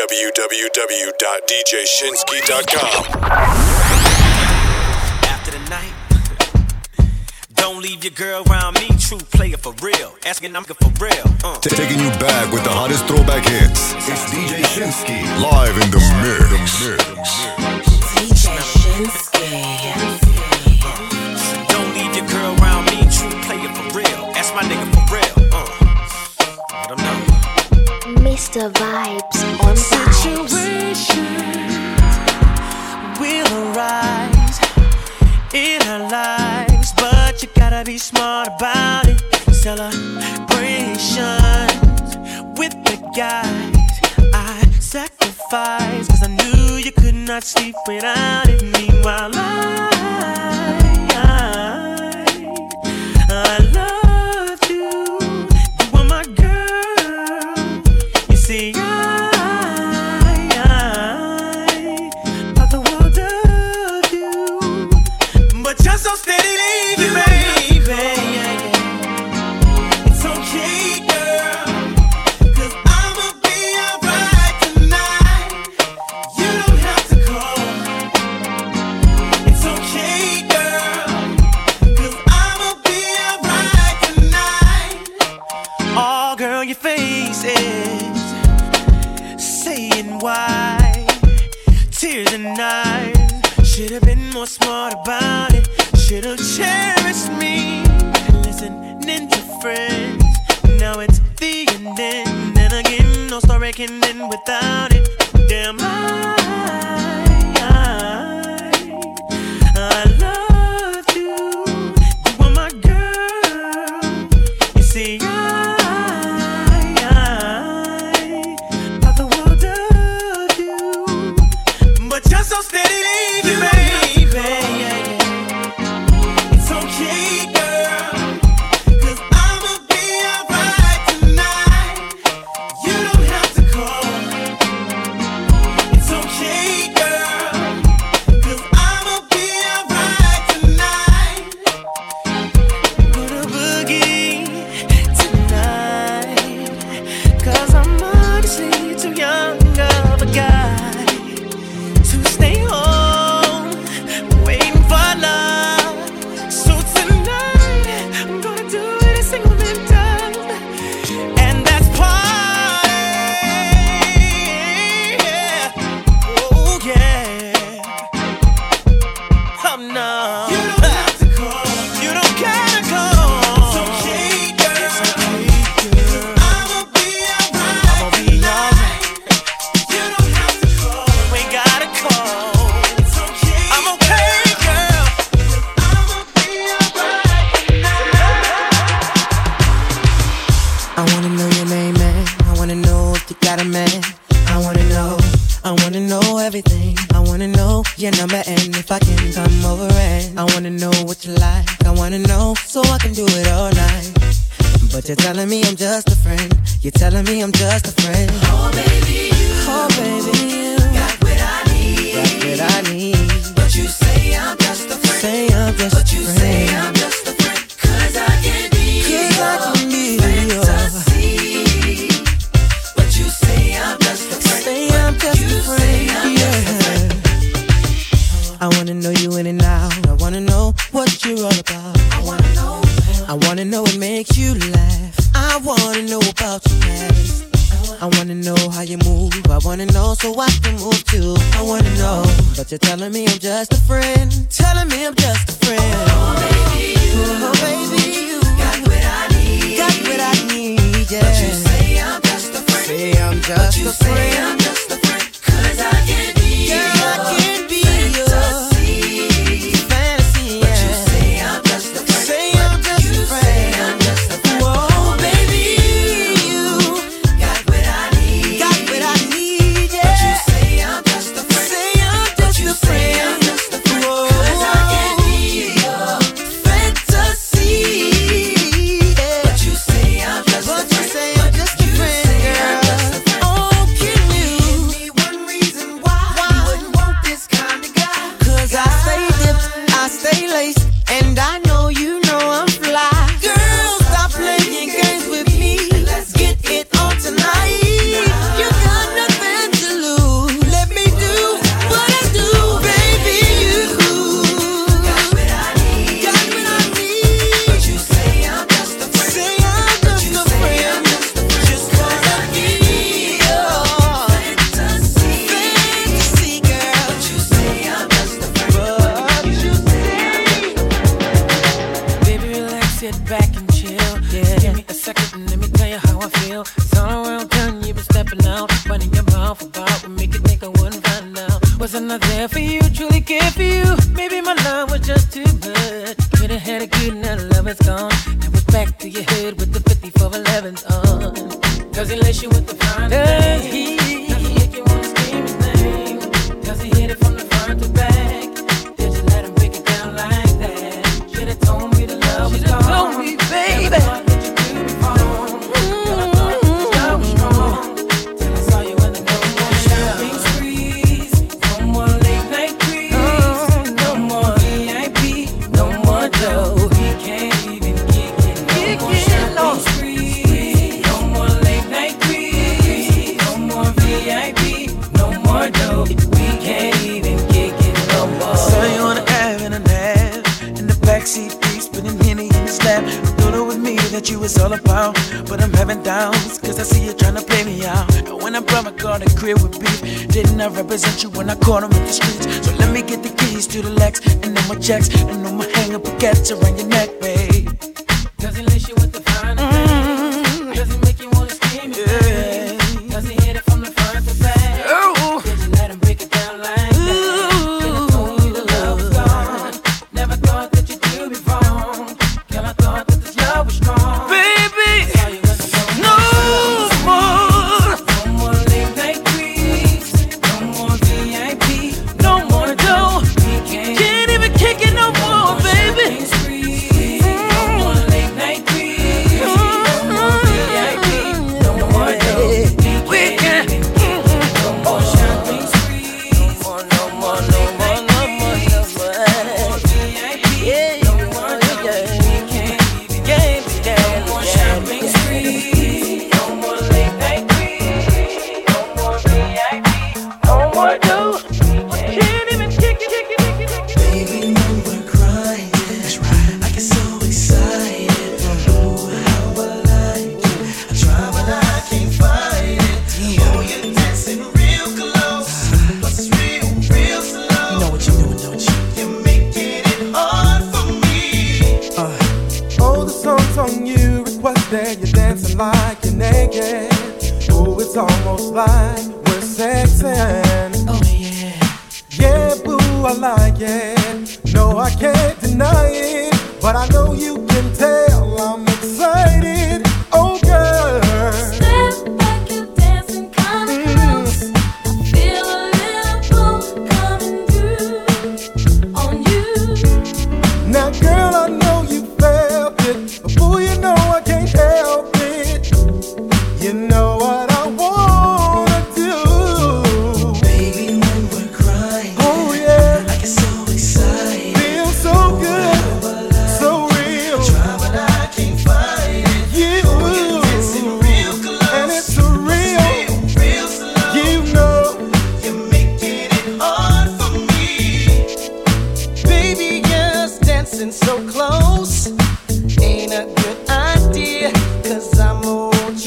www.djshinski.com. After the night, don't leave your girl around me, true player for real. Asking I'm good for real. Uh. Taking you back with the hottest throwback hits. It's DJ Shinski live in the mix. DJ Shinski. Uh, don't leave your girl around me, true player for real. Ask my nigga for real. Mr. Vibes on Situations vibes. will arise in our lives, but you gotta be smart about it. Celebrations with the guys I sacrificed, cause I knew you could not sleep without it. Meanwhile, I more smart about it. Should've cherished me, listening to friends. Now it's the end, and again, no story can end without.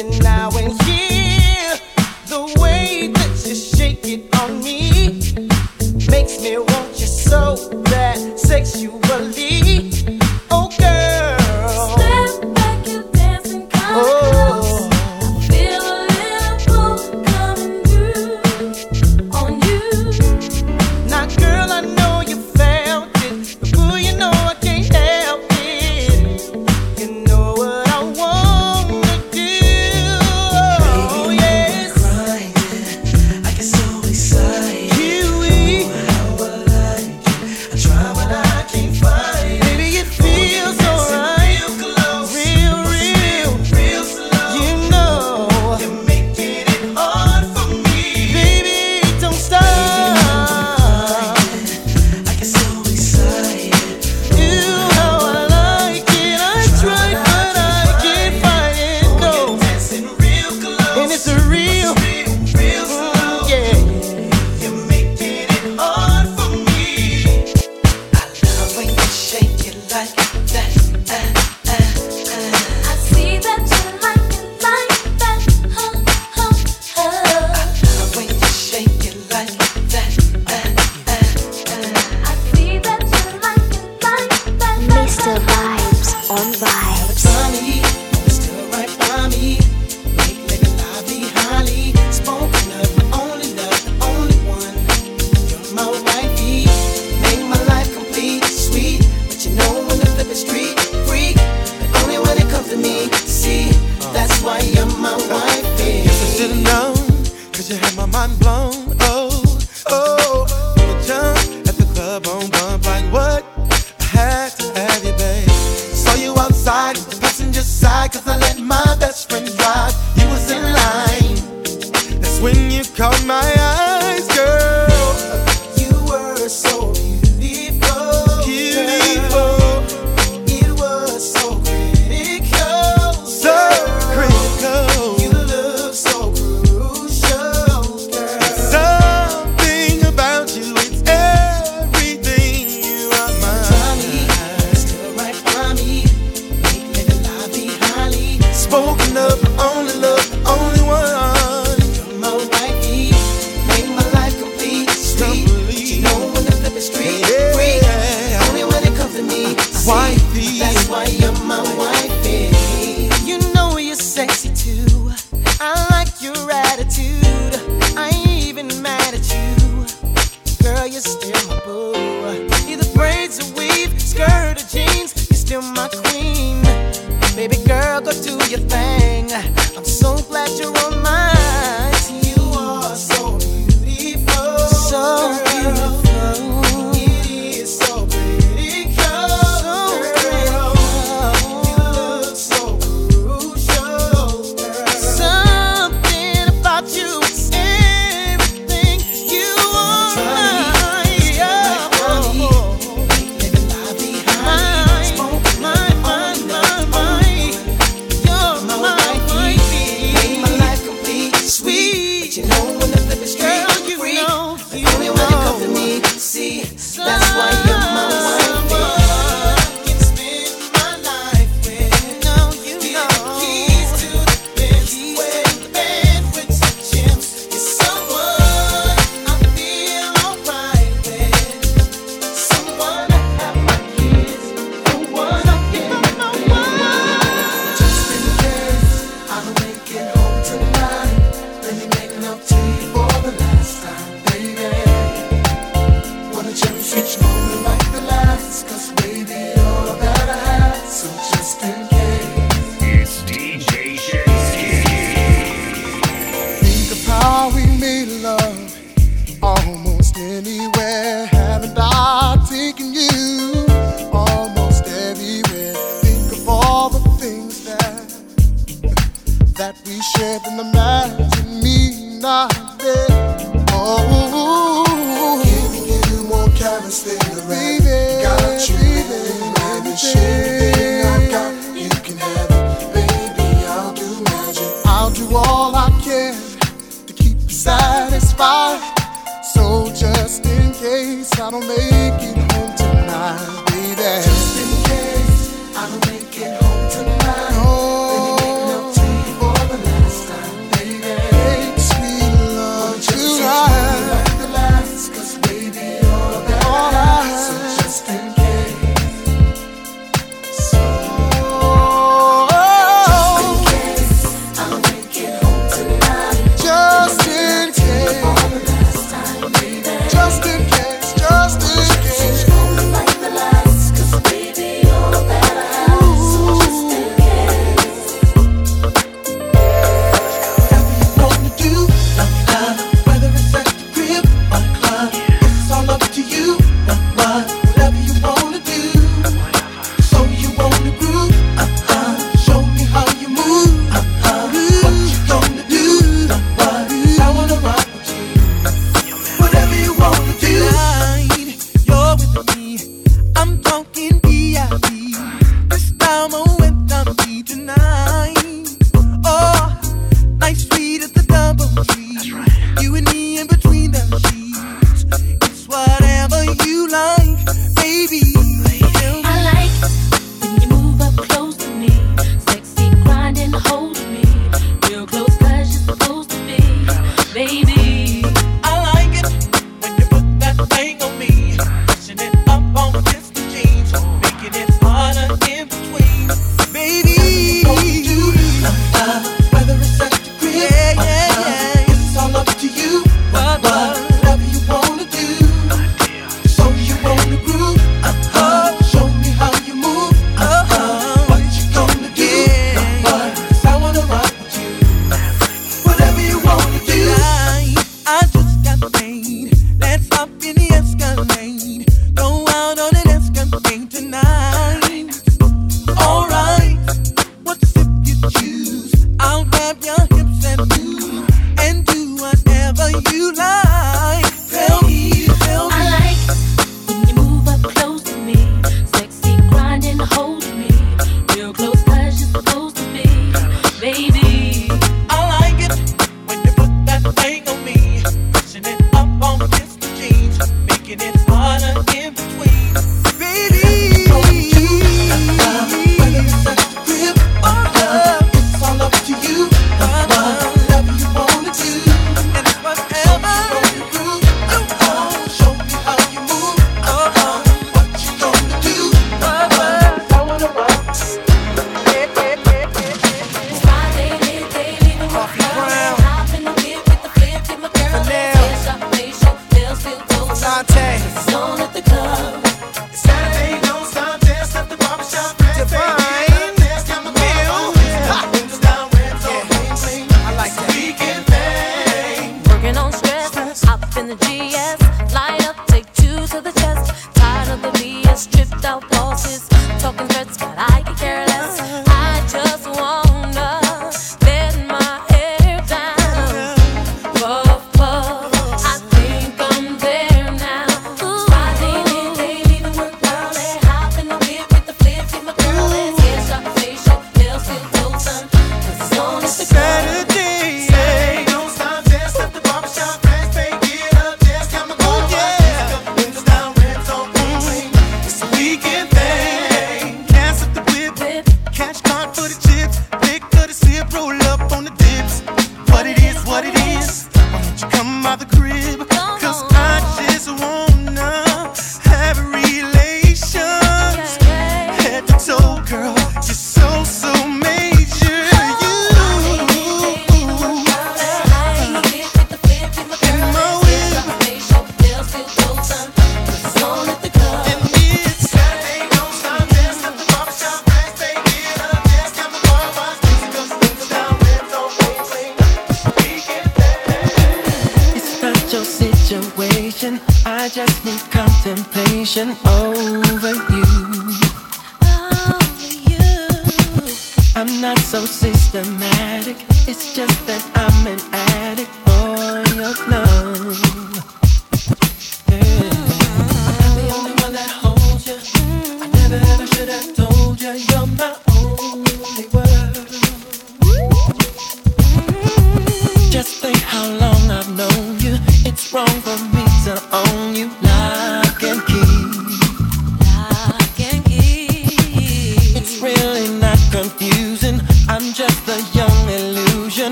You now and here. The way something imagine me not there. Oh, can we you more carrots than the rabbit? Got you, baby, rabbit, shit, I got you can have it, baby. I'll do magic. I'll do all I can to keep you satisfied. So just in case I don't make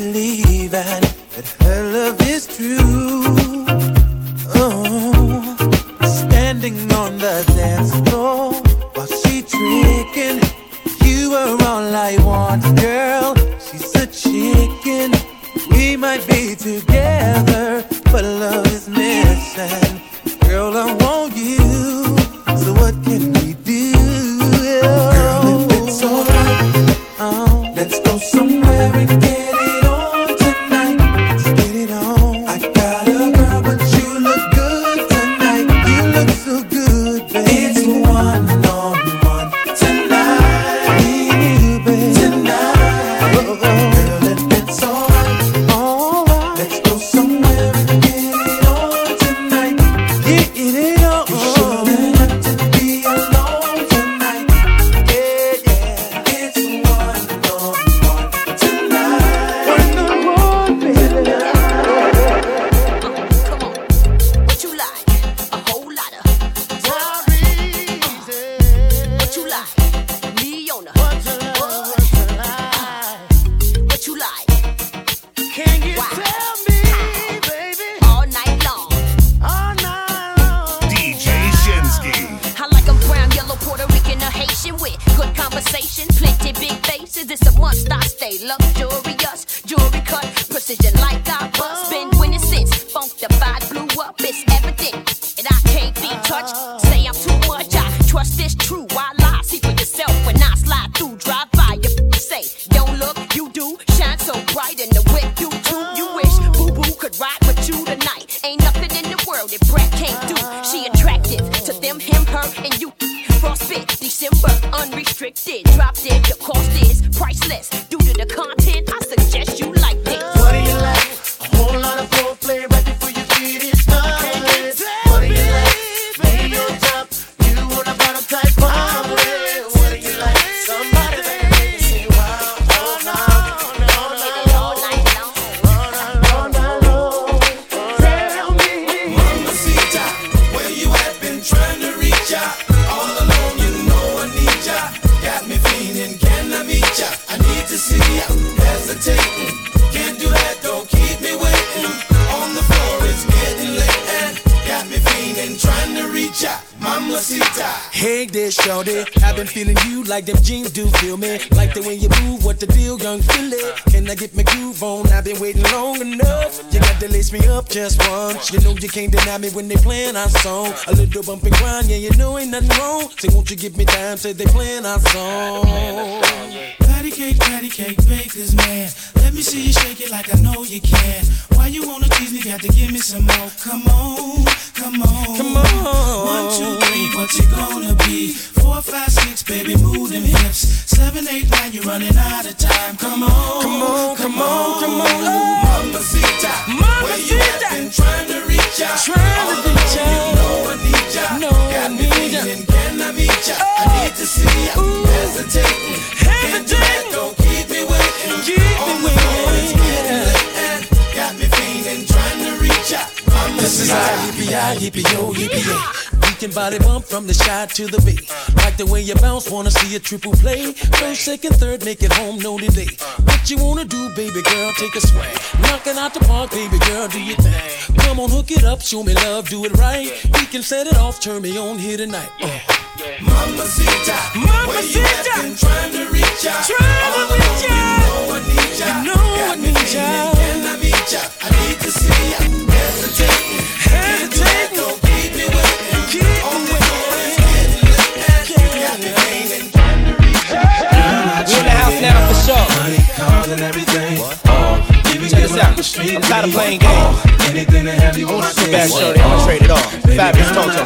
believing that her love is true. Oh, standing on the dance floor shorty. I've been feeling you like them jeans do feel me. Like the way you move, what the deal, young Philly. Can I get my groove on? I've been waiting long enough. You got to lace me up just once. You know you can't deny me when they playing our song. A little bump and grind, yeah, you know ain't nothing wrong. Say, won't you give me time? Say they playing our song. Patty cake, patty cake, baker's man. Let me see you shake it like I know you can. Why you wanna tease me? Got to give me some more. Come on, come on, Come on. One, two, three, what you gonna be? Four, five, six, baby, move them hips. Seven, eight, nine, you're running out of time. Come on, Come on, come on, come on. Mamacita, where you at? Been trying to reach ya. Trying to All reach ya. alone, You know I need ya. I Got me need ya. can I meet ya? I need to see ya. Hesitating, do that, don't keep me waiting. Keep me the This is how yippee yi yippee yo yippee yay. We can body bump from the shy to the bay. Like the way you bounce, wanna see a triple play. First, second, third, make it home, no delay. What you wanna do, baby girl? Take a swing. Knocking out the park, baby girl, do your thing. Come on, hook it up, show me love, do it right. We can set it off, turn me on here tonight. Uh. Mamacita, where you at? Mamacita. Been trying to reach ya. Trying to All reach ya. You know I need ya. You know I need ya. can I meet ya? I need to see ya. And everything. Out. the street. I'm tired of playing games. Oh, anything to have you on my Too bad, shorty. I'ma trade it off. Fabolous Toto.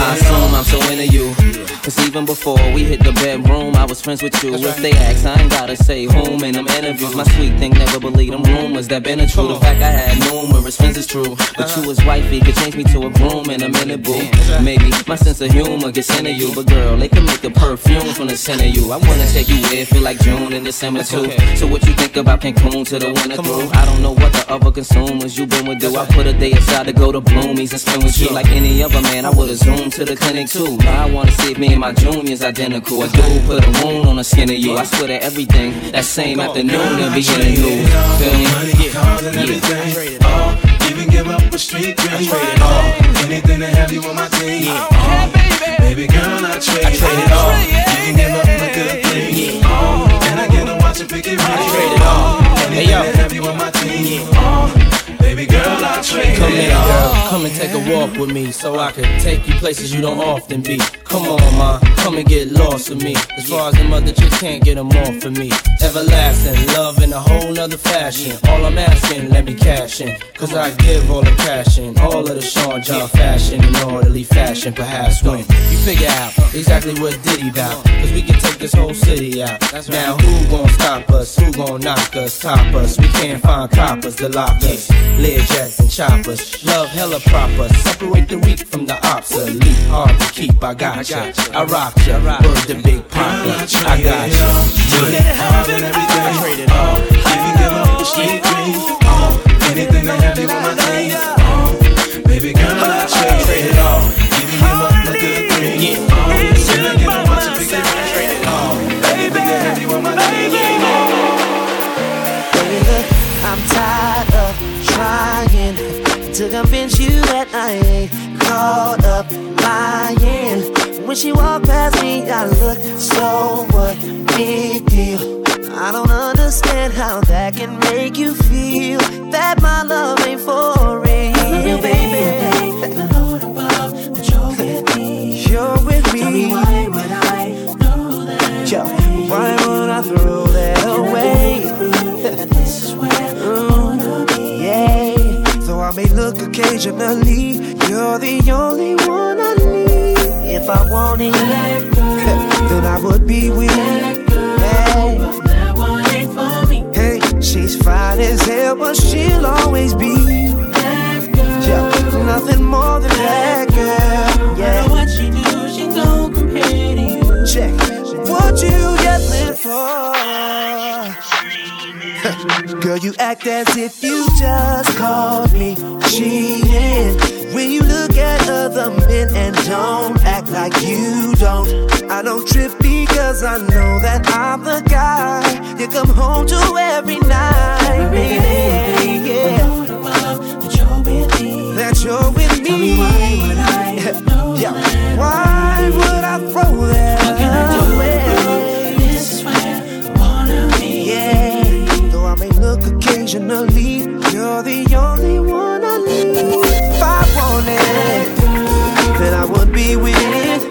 I assume I'm so into you. Cause even before we hit the bedroom, I was friends with you. If they ask, I ain't gotta say whom in them interviews. My sweet thing never believed them rumors that been a true. The fact I had numerous friends is true. But uh-huh. you as wifey could change me to a groom in a minute, boo. Maybe my sense of humor gets into you. But girl, they can make a perfume from the scent of you. I wanna take you where it feel like June and December too. So what you think about Cancun to the winter through? I don't know what the the other consumers you been with. Do I put a day aside to go to Bloomies and spend with you like any other man? I would've zoomed to the clinic too. Now I wanna see if me and my juniors identical. A dude put a wound on the skin of you. I swear that everything that same afternoon they'll be getting new. Feel me? Money, cars, and everything. Oh, even give up a street dream. Oh, anything to have you on my team. Oh, baby girl, I trade, I trade it all. You can give up a good thing. Oh, and I get to watch it pick it right. I trade it all. Anything to have you on my team. Baby girl, I trade Come it here, girl. Come and take a walk with me so I can take you places you don't often be. Come on, ma. Come and get lost with me. As far as them other chicks can't get them off of me. Everlasting love in a whole nother fashion. All I'm asking, let me cash in. Cause I give all the passion. All of the Sean John fashion in orderly fashion. Perhaps when you figure out exactly what Diddy bout. Cause we can take this whole city out. Now who gon' stop us? Who gon' knock us? Top us? We can't find coppers to lock us. Jacks and choppers. Love hella proper. Separate the weak from the obsolete. Hard to keep, I got ya. I rock ya. Word the big papa. I got ya. Cars, and everything. I trade it all. Give up a street dream. Oh, uh, anything to have you on my team. Oh, uh, baby girl, I trade, it all. Give up a good thing. To you that I ain't caught up lying. When she walked past me, I look so what big deal. I don't understand how that can make you feel that my love ain't for real, Love you, baby. but You're with me. You're with me. Tell me why would I throw that Yo, why would I throw that away? Occasionally, you're the only one I need. If I wanted, then I would be with you. Hey, hey, she's fine as hell, but she'll always be. Yeah, nothing more than that girl. Yeah. What she do, she don't compare to you. Check. What you yelling for? Girl, you act as if you just caught me cheating. When you look at other men and don't act like you don't. I don't trip because I know that I'm the guy you come home to every night, baby. Yeah. That you're with me. yeah. Why would I throw that away? Look occasionally, you're the only one I need. If I wanted, then I would be with it.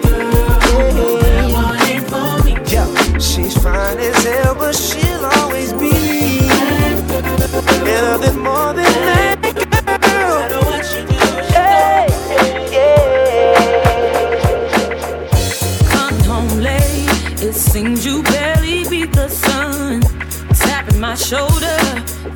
Yeah. Yeah. She's fine as hell, but she'll always be. And nothing more than that. My shoulder,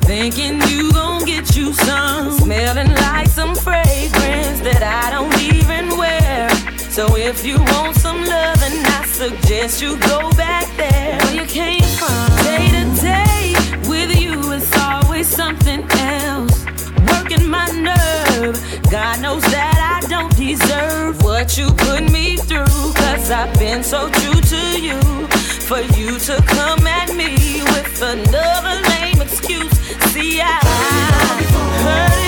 thinking you gon' get you some. Smelling like some fragrance that I don't even wear. So if you want some love, then I suggest you go back there where you came from. Day to day with you, it's always something else. Working my nerve, God knows that I don't deserve what you put me through. Cause I've been so true to you. For you to come at me with another lame excuse. See, I heard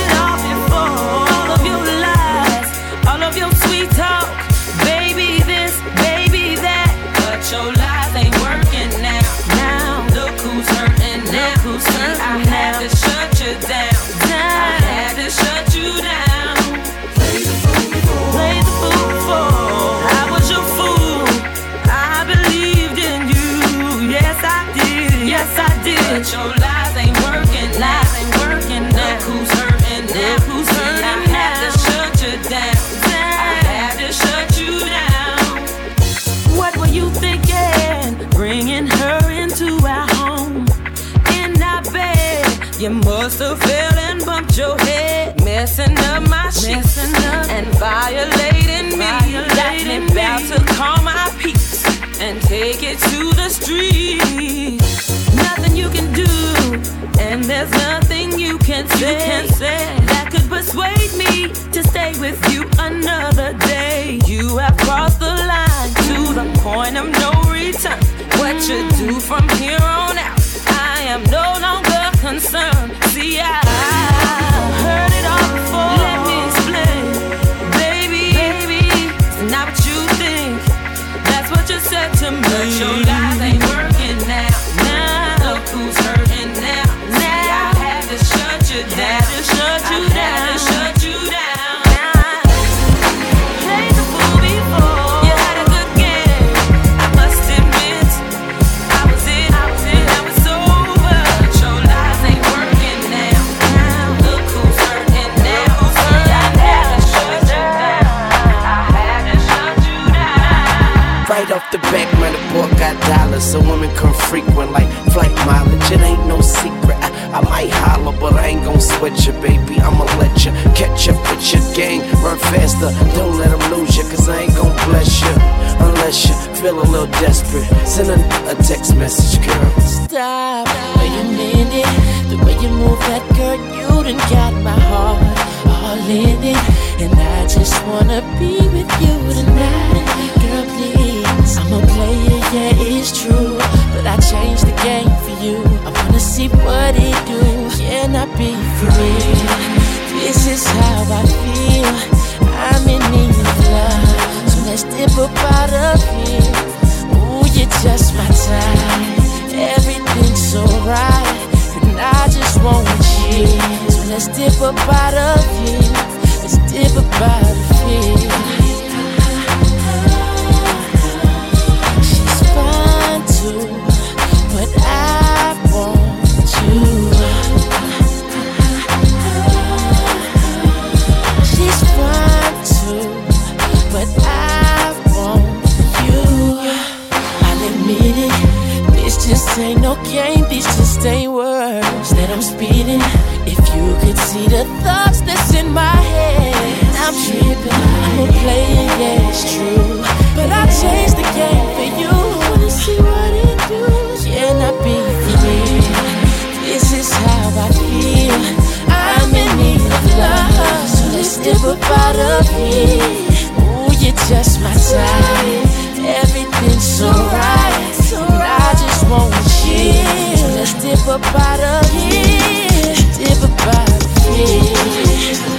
take it to the street. Nothing you can do, and there's nothing you can say, can say that could persuade me to stay with you another day. You have crossed the line to the point of no return. What you do from here on out, I am no longer concerned. See, I to me. Got dollars, so women come frequent like flight mileage. It ain't no secret. I, I might holler, but I ain't gon' sweat you, baby. I'ma let you catch up with your gang. Run faster, don't let them lose you, cause I ain't gon' bless you. Unless you feel a little desperate. Send a, a text message, girl. Stop. Wait a minute. The way you move that girl, you done got my heart all in it. And I just wanna be with you tonight. I'm a player, yeah, it's true. But I changed the game for you. I wanna see what it do. Can I be free? This is how I feel. I'm in need of love. So let's dip up out of here. Ooh, you're just my type. Everything's so right. And I just want you. So let's dip up out of here. Let's dip up out of here. But I want you. She's fine too, but I want you. I'll admit it, this just ain't no game, these just ain't words that I'm speeding. If you could see the thoughts that's in my head, I'm tripping. I'm a player, yeah, it's true. But I changed the game for you. Wanna see what I feel. I'm in need of love. Let's dip up out of. Ooh, you're just my type. Everything's so right. And I just want you. Let's dip up out of here. Dip up out of here.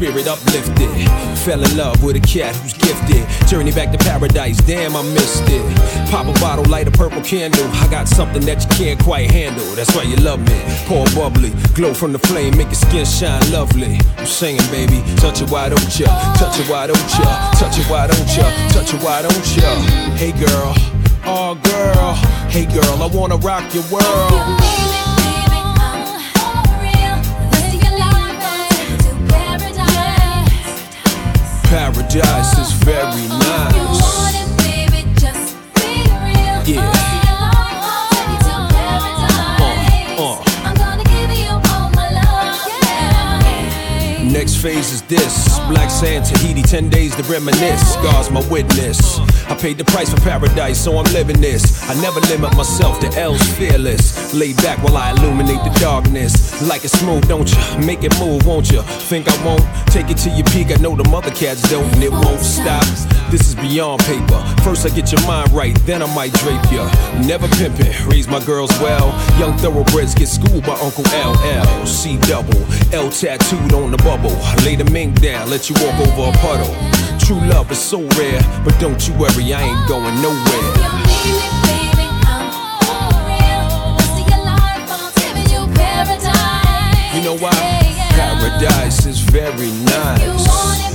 spirit uplifted. Fell in love with a cat who's gifted. Journey back to paradise, damn, I missed it. Pop a bottle, light a purple candle. I got something that you can't quite handle. That's why you love me. Pour bubbly, glow from the flame, make your skin shine lovely. I'm singing, baby. Touch it, why don't ya? Touch it, why don't ya? Touch it, why don't ya? Touch it, why don't ya? Hey, girl. Oh, girl. Hey, girl, I wanna rock your world. dice is very nice. phase is this? Black sand, Tahiti, 10 days to reminisce. God's my witness. I paid the price for paradise, so I'm living this. I never limit myself to L's fearless. Lay back while I illuminate the darkness. Like it smooth, don't ya? Make it move, won't ya? Think I won't? Take it to your peak, I know the mother cats don't, and it won't stop. This is beyond paper. First, I get your mind right, then I might drape ya. Never pimpin'. raise my girls well. Young thoroughbreds get schooled by Uncle LL. C double, L tattooed on the bubble. Lay the mink down, let you walk over a puddle. True love is so rare, but don't you worry, I ain't going nowhere. You know why? Paradise is very nice.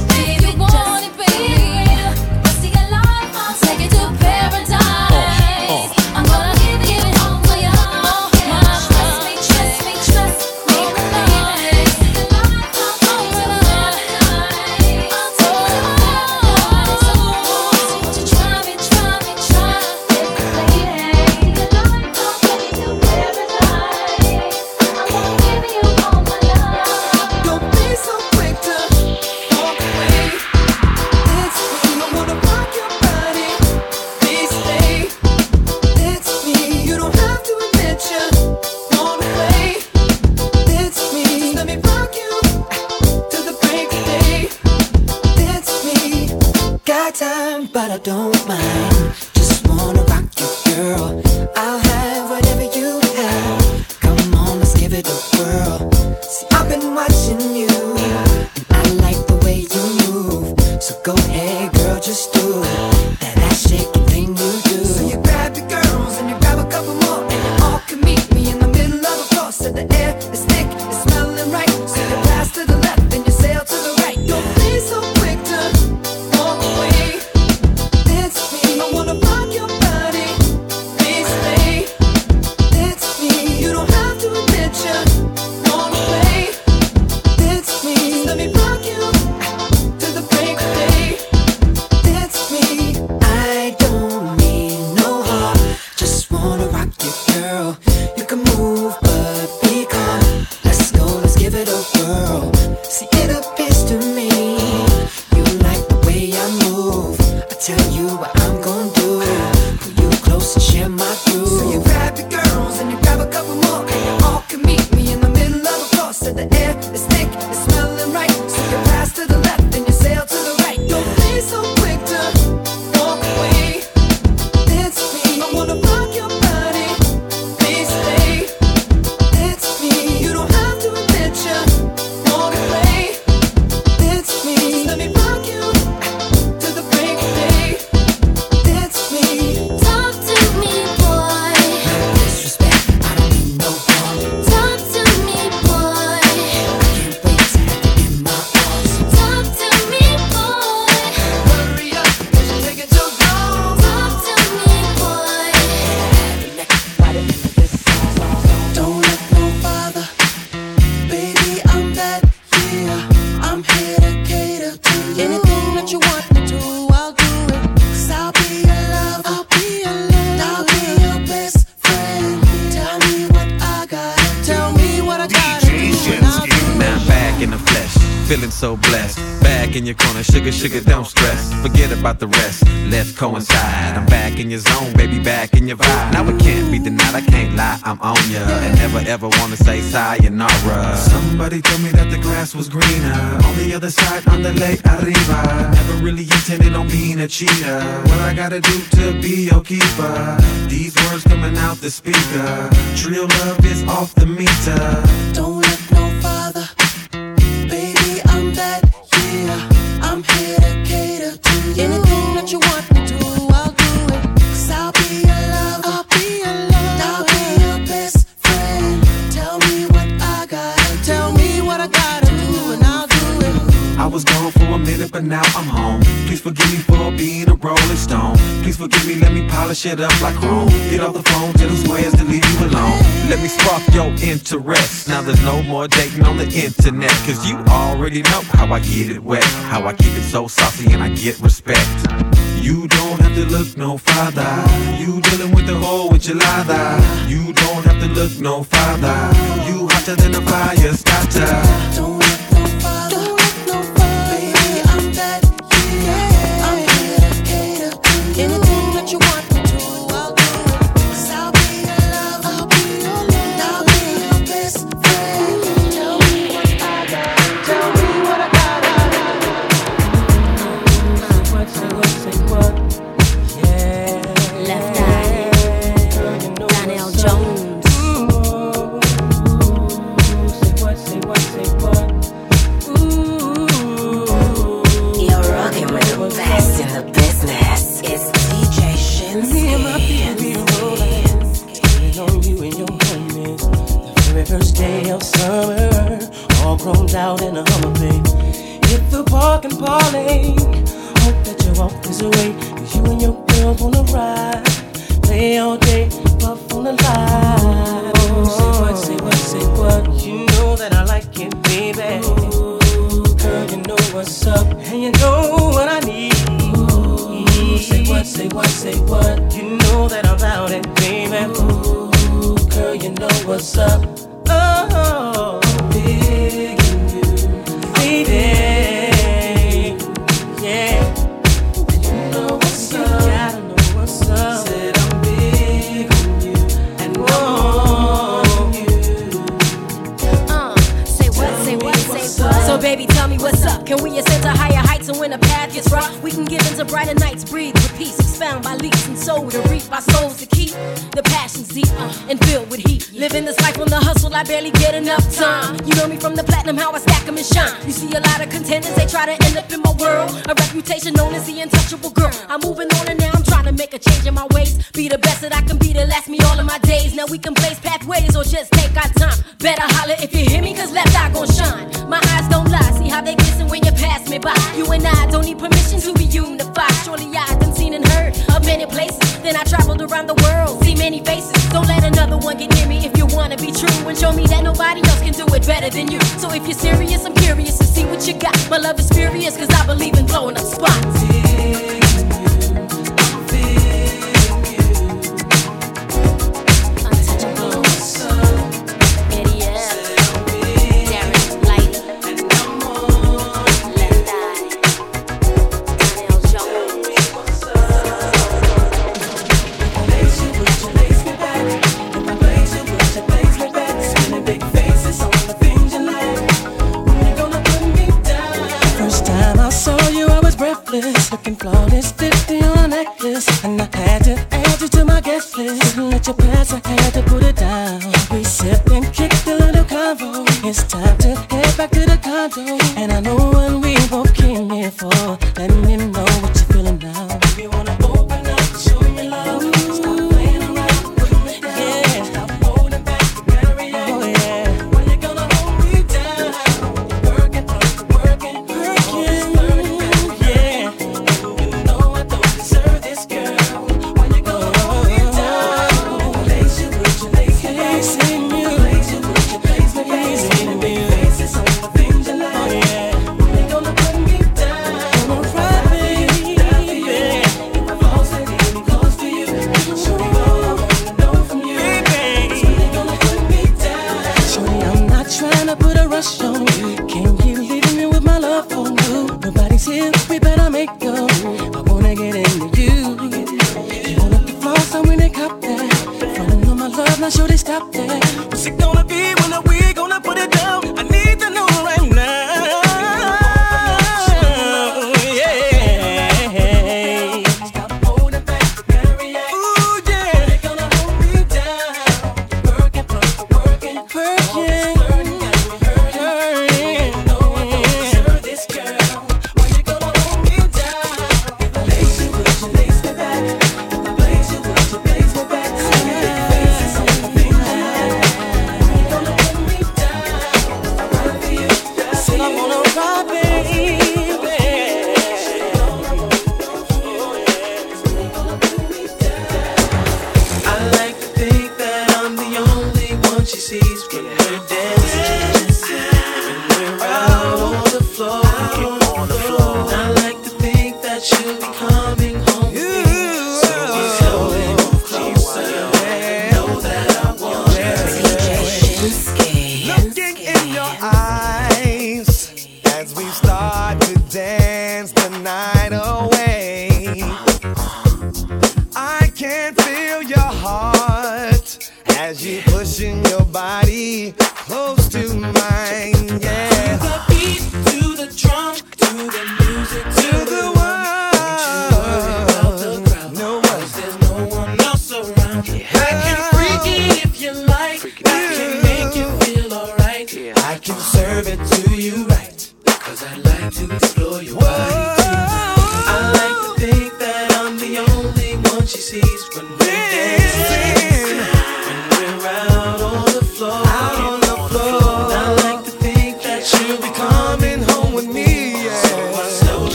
Speaker. Real love is off the meter. Don't look no farther, baby. I'm that yeah. I'm here to cater to you. Anything that you want me to, I'll do it. Cause I'll be your lover. I'll be your lover. I'll be your best friend. Tell me what I gotta Tell me what I gotta do, and I'll do it. I was gone for a minute, but now I'm home. Please forgive me for being a rolling stone. Please forgive me, let me polish it up like chrome. Get off the phone, tell them squares to leave you alone. Let me spark your interest. Now there's no more dating on the internet. Cause you already know how I get it wet. How I keep it so saucy and I get respect. You don't have to look no farther. You dealing with the whole enchilada. You don't have to look no farther. You hotter than a fire starter. Parlay. Hope that your walk is away. 'cause you and your girl wanna ride. Play all day, puff on the line. Say what, say what, say what. You know that I like it, baby. Girl, you know what's up, and you know what I need. Say what, say what, say what. You know that I'm about it, baby. Ooh, girl, you know what's up. Oh, big in you, baby. Rough, we can give into brighter nights, breathe with peace, expound by leaps and soul to reap our souls to keep the passions deep and filled with heat. Living this life on the hustle, I barely get enough time. You know me from the platinum, how I stack 'em and shine. You see a lot of contenders, they try to end up in my world. A reputation known as the untouchable girl. I'm moving on and now I'm trying to make a change in my ways. Be the best that I can be to last me all of my days. Now we can blaze pathways or just take our time. Better holler if you hear me, cause left eye gon' shine. My eyes don't lie, see how they glisten when you pass me by. You and I don't need permission to be unified. Surely I done seen and heard of many places. Then I traveled around the world, see many faces. Don't let another one get near me if you wanna be true. And show me that nobody else can do it better than you. So if you're serious, I'm curious to see what you got. My love is furious, cause I believe in blowing up spots. Looking flawless, 50 on a necklace, and I had to add you to my guest list. Couldn't let you pass, I had to put it down. We sipped and kicked a little convo. It's time to head back to the condo,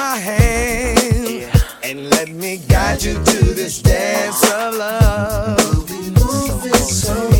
my hand yeah. and let me guide you to this dance of love. Moving, moving so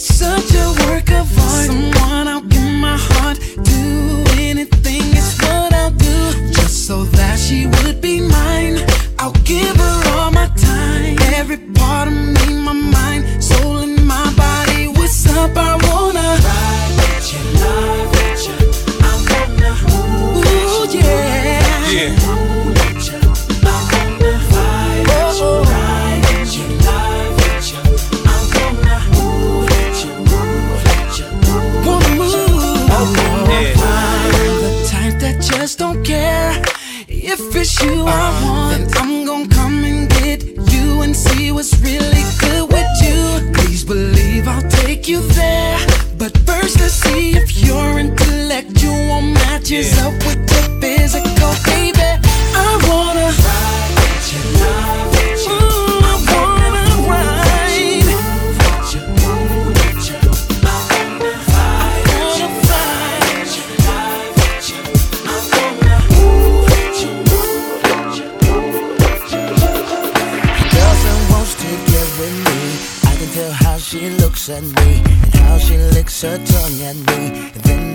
Such a work of art. Someone I'll give my heart to. Anything is what I'll do. Just so that she would be mine. I'll give her all my time. Every part of me, my mind, soul, and my body. What's up? I wanna ride with you, love with you. I wanna hold Ooh, yeah. yeah. cause you are one. I'm gonna come and get you and see what's really good with you. Please believe I'll take you there. But first, let's see if your intellectual matches yeah. up with the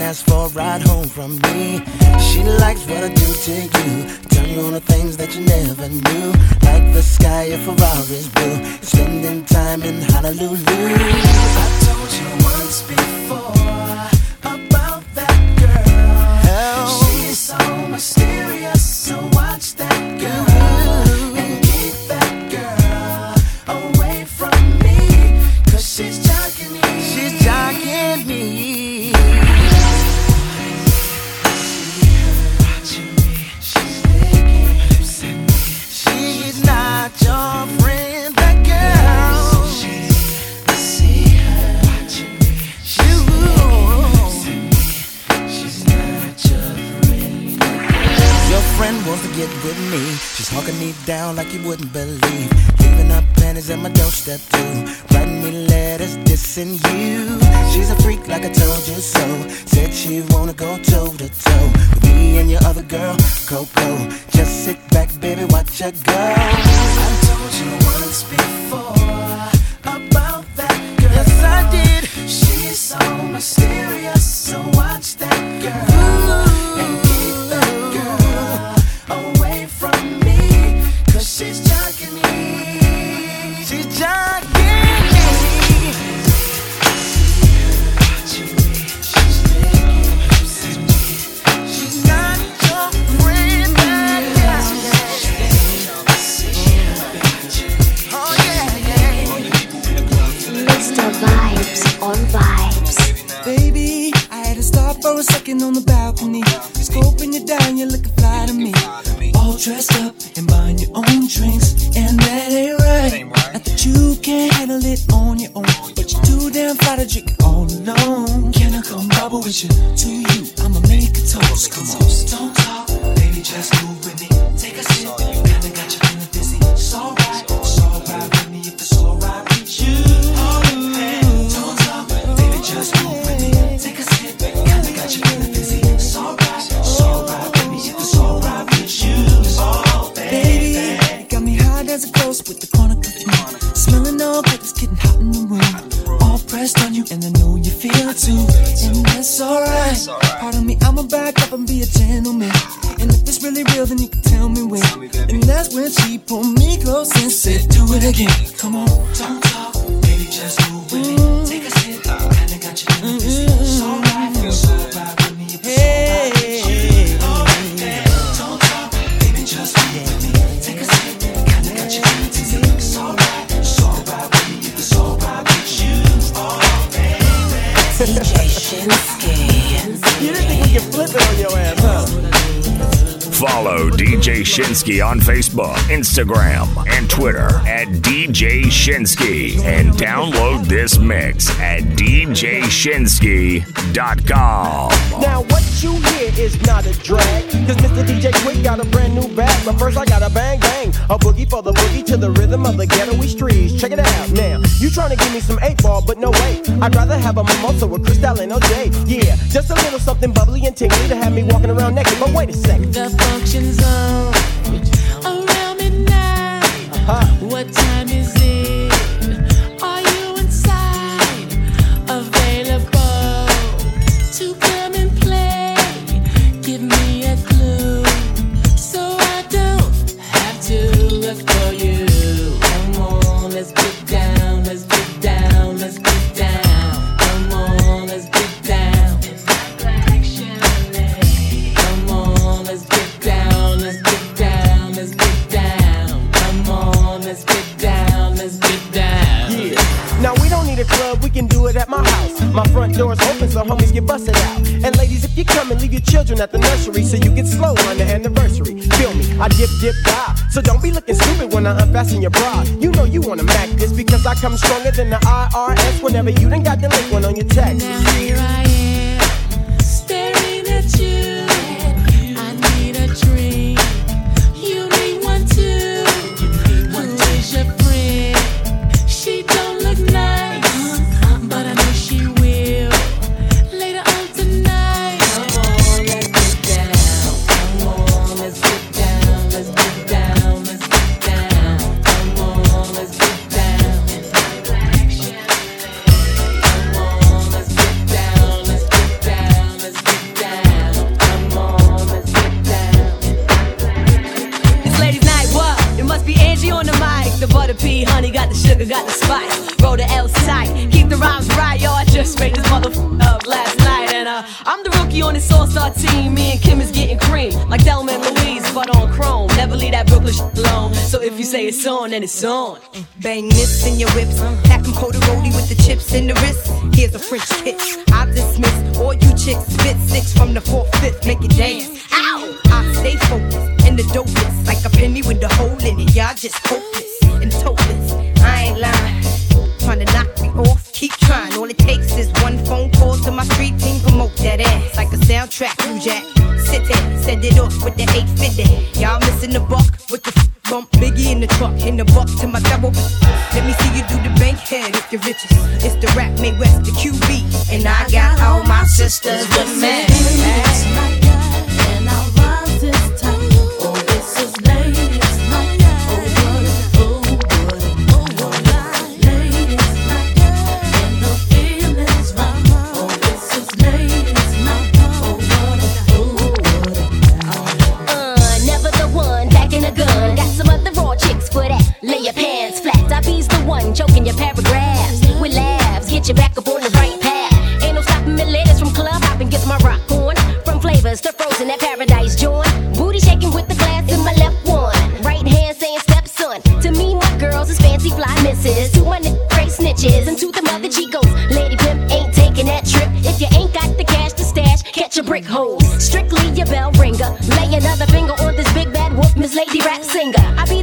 ask for a ride home from me. She likes what I do to you. Tell you all the things that you never knew. Like the sky of Ferrari's blue. Spending time in Honolulu. I told you once before. Shinski on Facebook, Instagram, and Twitter at DJ Shinski. And download this mix at DJ Shinski. Now, what you hear is not a drag. Cause Mr. DJ Quik got a brand new bag. But first, I got a bang bang. A boogie for the boogie to the rhythm of the ghettoy streets. Check it out now. You trying to give me some 8 ball, but no way. I'd rather have a mimosa with Cristal and OJ. Yeah, just a little something bubbly and tingly to have me walking around naked. But wait a second. The functions on Around midnight. Uh-huh. What time is it? My front door's open so homies get busted out. And ladies, if you come and leave your children at the nursery so you get slow on the anniversary, feel me? I dip, dip, die. So don't be looking stupid when I unfasten your bra. You know you wanna mac this because I come stronger than the IRS whenever you done got the link one on your taxes. Now here I am, staring at you. Sugar, got the spice. Roll the L tight, keep the rhymes right, yo. I just made this motherfucker up last night, and uh, I'm the rookie on this all-star team. Me and Kim is getting cream, like Thelma and Louise, but on chrome. Never leave that Brooklyn shit alone. So if you say it's on, then it's on. Bang this in your whips. Pack them cold roly with the chips in the wrist. Here's a French kiss. I dismiss all you chicks. Spit six from the fourth, fifth. Make it dance. Ow! I stay focused in the dopest. Like a penny with a hole in it. Y'all just hopeless and topless. Trying to knock me off. Keep trying. All it takes is one phone call to my street team. Promote that ass like a soundtrack. You jack. Sit there. Send it off with the 850. Y'all missing the buck with the f- bump. Biggie in the truck. In the buck to my double. Let me see you do the bank head if you're riches. It's the rap made west, the QB. And I got all my sisters with me. Lady Rap Singer. I be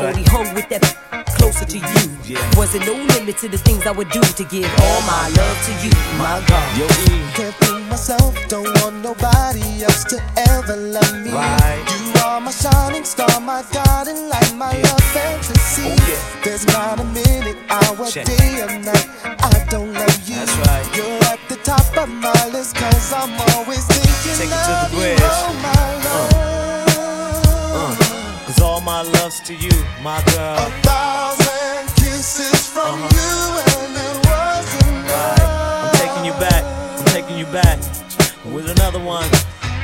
I right. only hung with that closer to you. Wasn't no limit to the things I would do to give all my love to you, my God. Yo, E. you back with another one.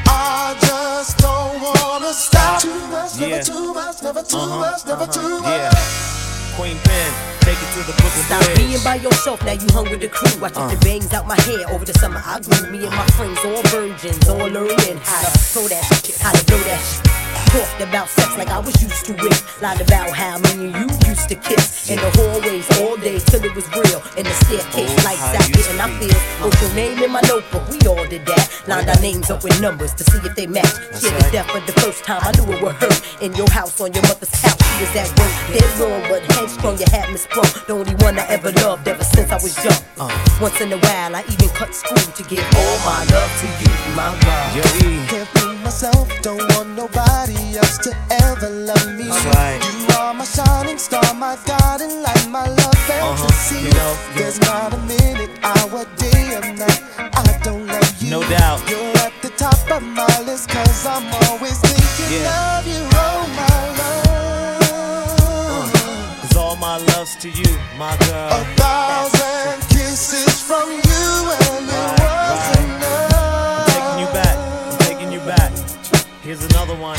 I just don't wanna stop. Too much, Yeah. never too much, never too Uh-huh, much, never uh-huh, too much. Yeah. Queen Pen, take it to the Brooklyn Stop Bridge. being by yourself, now you hung with the crew. I took Uh. the bangs out my hair over the summer. I grew me and my friends, all virgins, all learning how to throw that shit, how to blow that shit. Talked about sex like I was used to it. Lied about how many you used to kiss in the hallways all day till it was real. In the staircase, Oh, lights how out, it used getting to our be. feels. Wrote your name in my notebook, we all did that. Lined our names up with numbers to see if they match. That's Shared the death for the first time, I knew it would hurt. In your house, on your mother's couch, she was at work. Dead wrong, but headstrong, you had me sprung. The only one I ever loved ever since I was young. Uh. Once in a while, I even cut school to give all my love to you, my love. Yo, E. Can't fool myself, don't want nobody else to ever love me. Right. You are my shining star, my guiding light, my love uh-huh. fantasy. you know, There's not a minute, hour, day, or night I don't love you. No doubt. You're at the top of my list, cause I'm always thinking Yeah. of you, oh my love. Uh, cause all my love's to you, my girl. A thousand kisses from you, and it wasn't enough. I'm taking you back, I'm taking you back. Here's another one.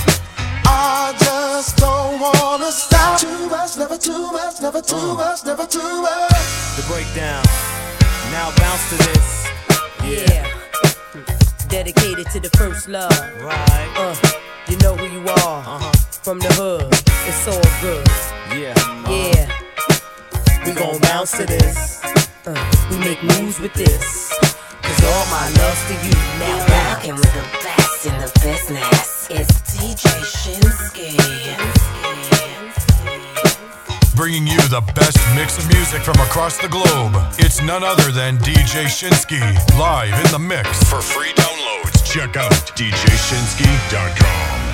I just don't wanna stop. Too much, never too much, never too Uh. much, never too much. The breakdown. Now bounce to this. Yeah. Dedicated to the first love. Right. Uh, you know who you are. Uh-huh. From the hood. It's all good. Yeah. Yeah. We gon' bounce to this. Uh, we make moves with this. Cause all my love's to you now. Rockin' with the best in the business. It's DJ Shinski. Bringing you the best mix of music from across the globe. It's none other than DJ Shinski, live in the mix. For free downloads, check out DJShinski.com.